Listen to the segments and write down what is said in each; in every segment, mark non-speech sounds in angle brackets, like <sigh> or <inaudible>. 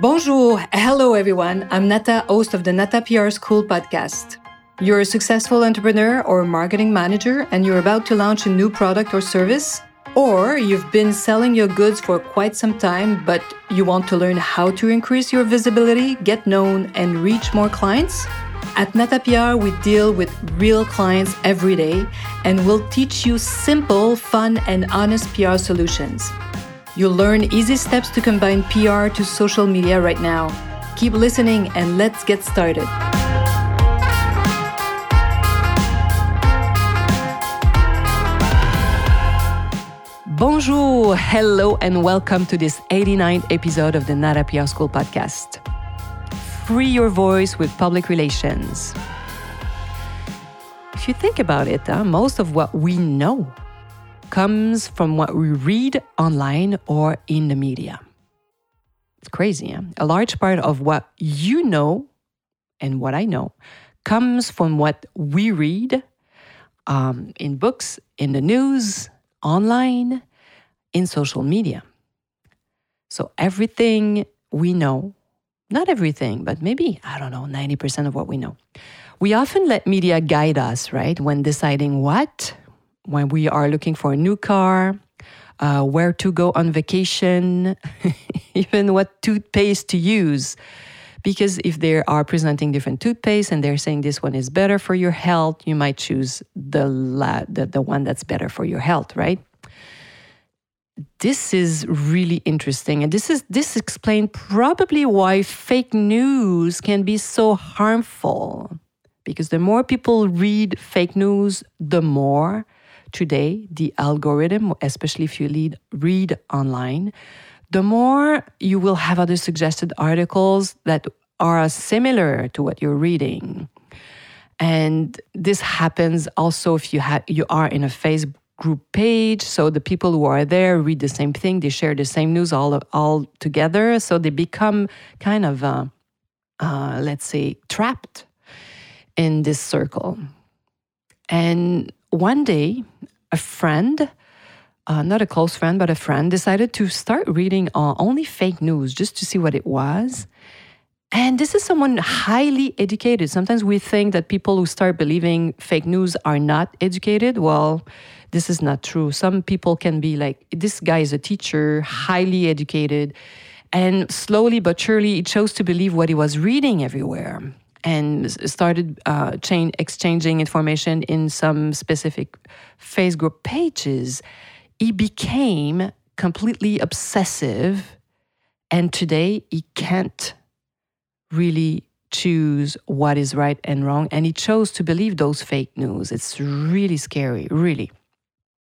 Bonjour, hello everyone. I'm Nata, host of the Nata PR School podcast. You're a successful entrepreneur or marketing manager and you're about to launch a new product or service, or you've been selling your goods for quite some time, but you want to learn how to increase your visibility, get known, and reach more clients? At Nata PR, we deal with real clients every day and we'll teach you simple, fun, and honest PR solutions. You'll learn easy steps to combine PR to social media right now. Keep listening and let's get started. Bonjour, hello, and welcome to this 89th episode of the Nata PR School podcast. Free your voice with public relations. If you think about it, most of what we know comes from what we read online or in the media. It's crazy. Huh? A large part of what you know and what I know comes from what we read um, in books, in the news, online, in social media. So everything we know, not everything, but maybe, I don't know, 90% of what we know. We often let media guide us, right, when deciding what when we are looking for a new car, uh, where to go on vacation, <laughs> even what toothpaste to use. Because if they are presenting different toothpaste and they're saying this one is better for your health, you might choose the, la- the, the one that's better for your health, right? This is really interesting. And this is this explains probably why fake news can be so harmful. Because the more people read fake news, the more today, the algorithm, especially if you lead, read online, the more you will have other suggested articles that are similar to what you're reading. And this happens also if you ha- you are in a Facebook group page. So the people who are there read the same thing, they share the same news all all together. So they become kind of, uh, uh, let's say, trapped in this circle. And one day, a friend, uh, not a close friend, but a friend, decided to start reading uh, only fake news just to see what it was. And this is someone highly educated. Sometimes we think that people who start believing fake news are not educated. Well, this is not true. Some people can be like, this guy is a teacher, highly educated. And slowly but surely, he chose to believe what he was reading everywhere and started uh, chain exchanging information in some specific Facebook pages, he became completely obsessive. And today he can't really choose what is right and wrong. And he chose to believe those fake news. It's really scary, really.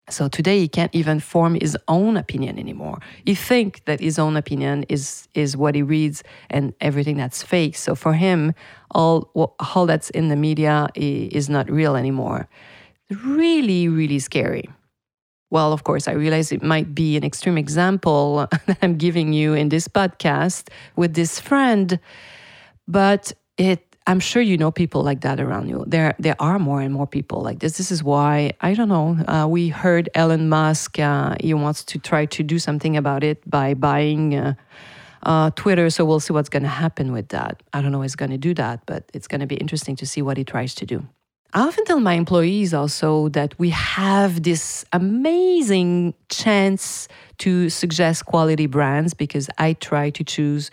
So today he can't even form his own opinion anymore. He think that his own opinion is is what he reads and everything that's fake. So for him, all all that's in the media is not real anymore. Really, really scary. Well, of course, I realize it might be an extreme example <laughs> that I'm giving you in this podcast with this friend, but it I'm sure you know people like that around you. There, there are more and more people like this. This is why I don't know. Uh, we heard Elon Musk. Uh, he wants to try to do something about it by buying uh, uh Twitter. So we'll see what's going to happen with that. I don't know he's going to do that, but it's going to be interesting to see what he tries to do. I often tell my employees also that we have this amazing chance to suggest quality brands because I try to choose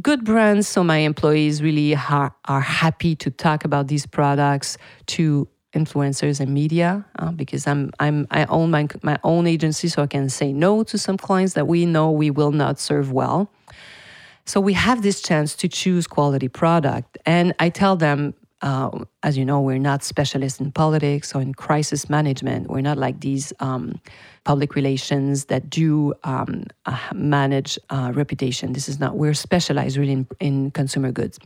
good brands. So my employees really are, are happy to talk about these products to influencers and media uh, because I'm I'm I own my my own agency, so I can say no to some clients that we know we will not serve well. So we have this chance to choose quality product, and I tell them uh, as you know, we're not specialists in politics or in crisis management. We're not like these um, public relations that do um, uh, manage uh, reputation. This is not, we're specialized really in, in consumer goods.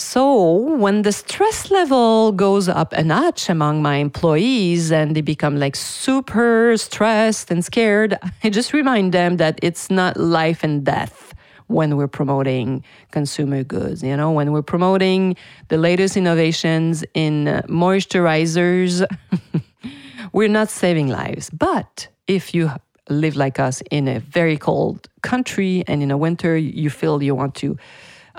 So, when the stress level goes up a notch among my employees and they become like super stressed and scared, <laughs> I just remind them that it's not life and death when we're promoting consumer goods. You know, when we're promoting the latest innovations in moisturizers, <laughs> we're not saving lives. But if you live like us in a very cold country, and in a winter you feel you want to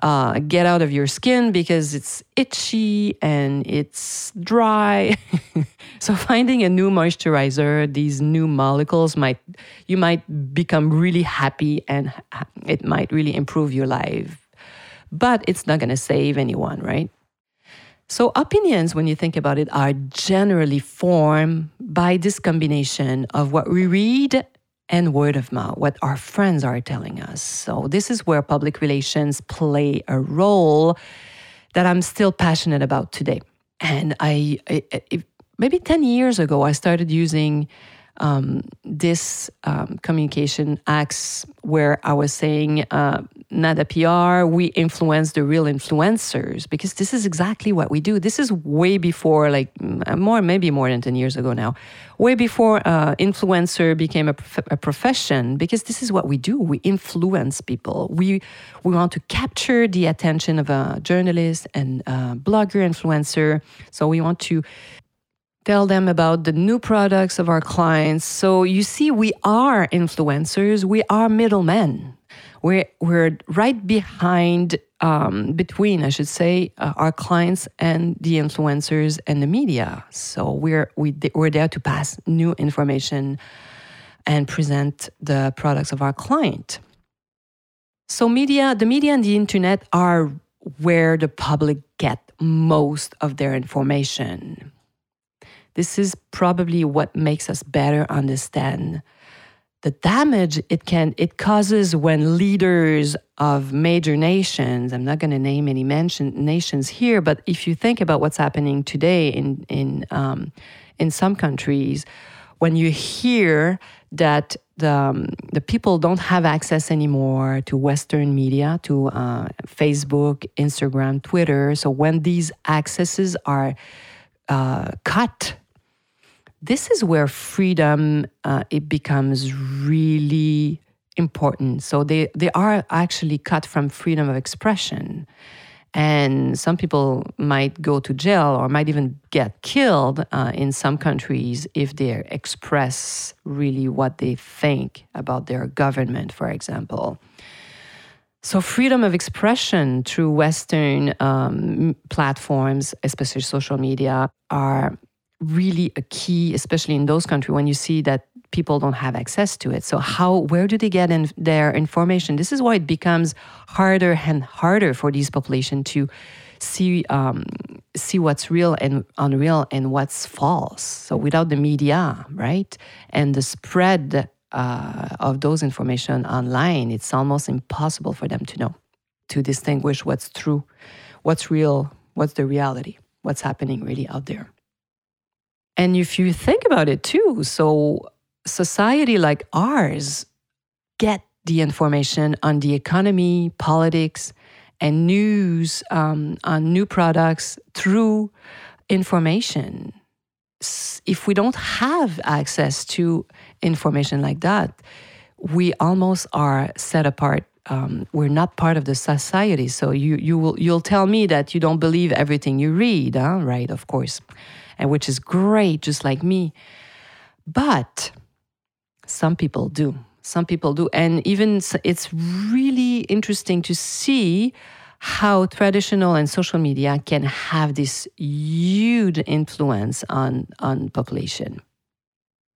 uh, get out of your skin because it's itchy and it's dry. <laughs> so finding a new moisturizer, these new molecules might you might become really happy and it might really improve your life. But it's not going to save anyone, right? So opinions, when you think about it, are generally formed by this combination of what we read and word of mouth, what our friends are telling us. So, this is where public relations play a role that I'm still passionate about today. And I, I maybe 10 years ago, I started using um, this um, communication acts where I was saying, uh, a PR, we influence the real influencers because this is exactly what we do. This is way before, like more, maybe more than 10 years ago now, way before uh, influencer became a, prof- a profession because this is what we do. We influence people. We, we want to capture the attention of a journalist and a blogger influencer. So we want to tell them about the new products of our clients. So you see, we are influencers, we are middlemen. We're, we're right behind, um, between, I should say, uh, our clients and the influencers and the media. So we're, we, we're there to pass new information and present the products of our client. So media, the media and the internet are where the public get most of their information. This is probably what makes us better understand the damage it can it causes when leaders of major nations i'm not going to name any mention, nations here but if you think about what's happening today in in um, in some countries when you hear that the, um, the people don't have access anymore to Western media, to uh, Facebook, Instagram, Twitter. So when these accesses are uh, cut this is where freedom uh, it becomes really important. So they they are actually cut from freedom of expression, and some people might go to jail or might even get killed uh, in some countries if they express really what they think about their government, for example. So, freedom of expression through Western um, platforms, especially social media, are really a key, especially in those countries when you see that people don't have access to it. So how where do they get in their information? This is why it becomes harder and harder for these population to see um, see what's real and unreal and what's false. So without the media, right, and the spread uh, of those information online, it's almost impossible for them to know to distinguish what's true, what's real, what's the reality, what's happening really out there. And if you think about it too, so society like ours get the information on the economy, politics, and news um, on new products through information. If we don't have access to information like that, we almost are set apart. Um, we're not part of the society. So you you will you'll tell me that you don't believe everything you read, huh? right? Of course and which is great, just like me. But some people do. Some people do. And even it's really interesting to see how traditional and social media can have this huge influence on, on population.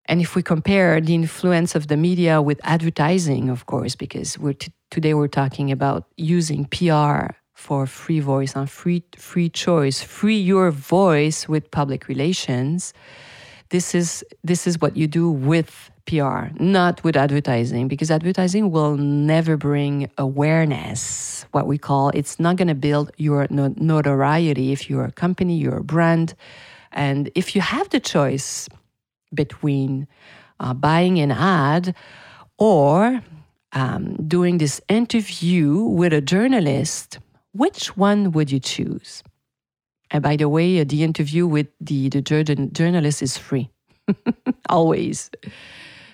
And if we compare the influence of the media with advertising, of course, because we're t- today we're talking about using PR for free voice and free free choice, free your voice with public relations. This is this is what you do with PR, not with advertising, because advertising will never bring awareness. What we call it's not going to build your notoriety if you're a company, you're a brand, and if you have the choice between uh, buying an ad or um, doing this interview with a journalist which one would you choose? And by the way, the interview with the, the journalist is free, <laughs> always.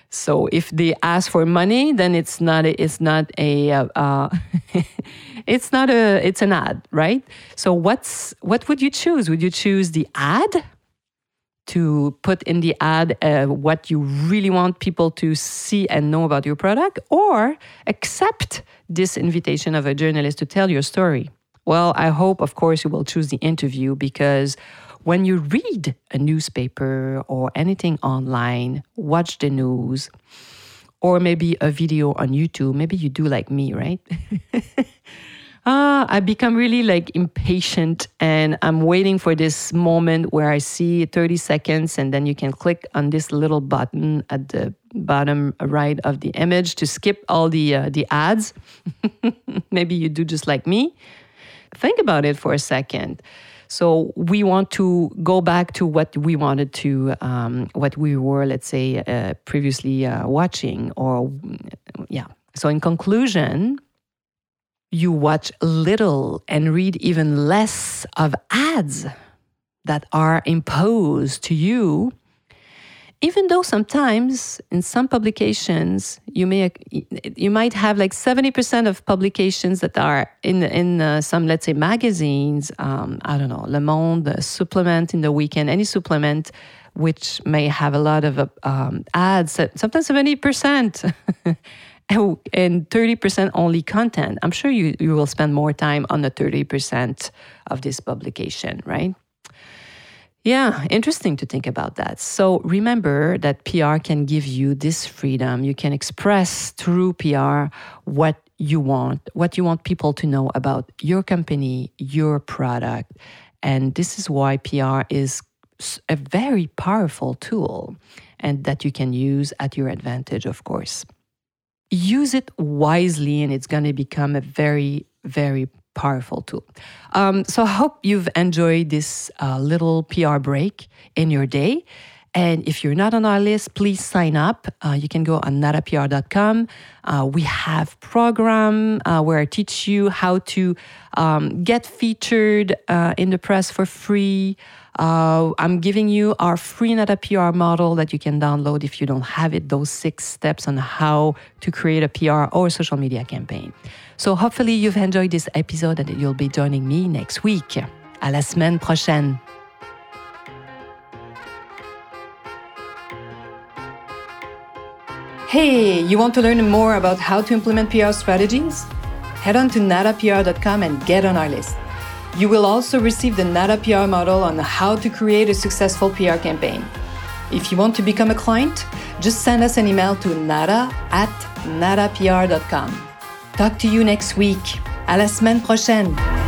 So if they ask for money, then it's not a, it's not a uh, uh <laughs> it's not a it's an ad, right? So what's what would you choose? Would you choose the ad to put in the ad uh, what you really want people to see and know about your product, or accept this invitation of a journalist to tell your story? Well, I hope, of course, you will choose the interview because when you read a newspaper or anything online, watch the news, or maybe a video on YouTube, maybe you do like me, right? <laughs> ah, I become really like impatient and I'm waiting for this moment where I see 30 seconds and then you can click on this little button at the bottom right of the image to skip all the uh, the ads. <laughs> maybe you do just like me. Think about it for a second. So we want to go back to what we wanted to, um, what we were, let's say, uh, previously uh, watching, or yeah. So in conclusion, you watch little and read even less of ads that are imposed to you even though sometimes in some publications you may you might have like 70% of publications that are in in uh, some let's say magazines um, i don't know le monde supplement in the weekend any supplement which may have a lot of uh, um, ads sometimes 70% <laughs> and 30% only content. I'm sure you, you will spend more time on the 30% of this publication right yeah, interesting to think about that. So remember that PR can give you this freedom. You can express through PR what you want, what you want people to know about your company, your product. And this is why PR is a very powerful tool and that you can use at your advantage, of course. Use it wisely, and it's going to become a very, very powerful tool. Um, so I hope you've enjoyed this uh, little PR break in your day. And if you're not on our list, please sign up. Uh, you can go on natapr.com. Uh, we have program uh, where I teach you how to um, get featured uh, in the press for free. Uh, I'm giving you our free Nata PR model that you can download if you don't have it, those six steps on how to create a PR or social media campaign. So hopefully you've enjoyed this episode and you'll be joining me next week. À la semaine prochaine. Hey, you want to learn more about how to implement PR strategies? Head on to natapr.com and get on our list. You will also receive the Nata PR model on how to create a successful PR campaign. If you want to become a client, just send us an email to nata at natapr.com. Talk to you next week. À la semaine prochaine.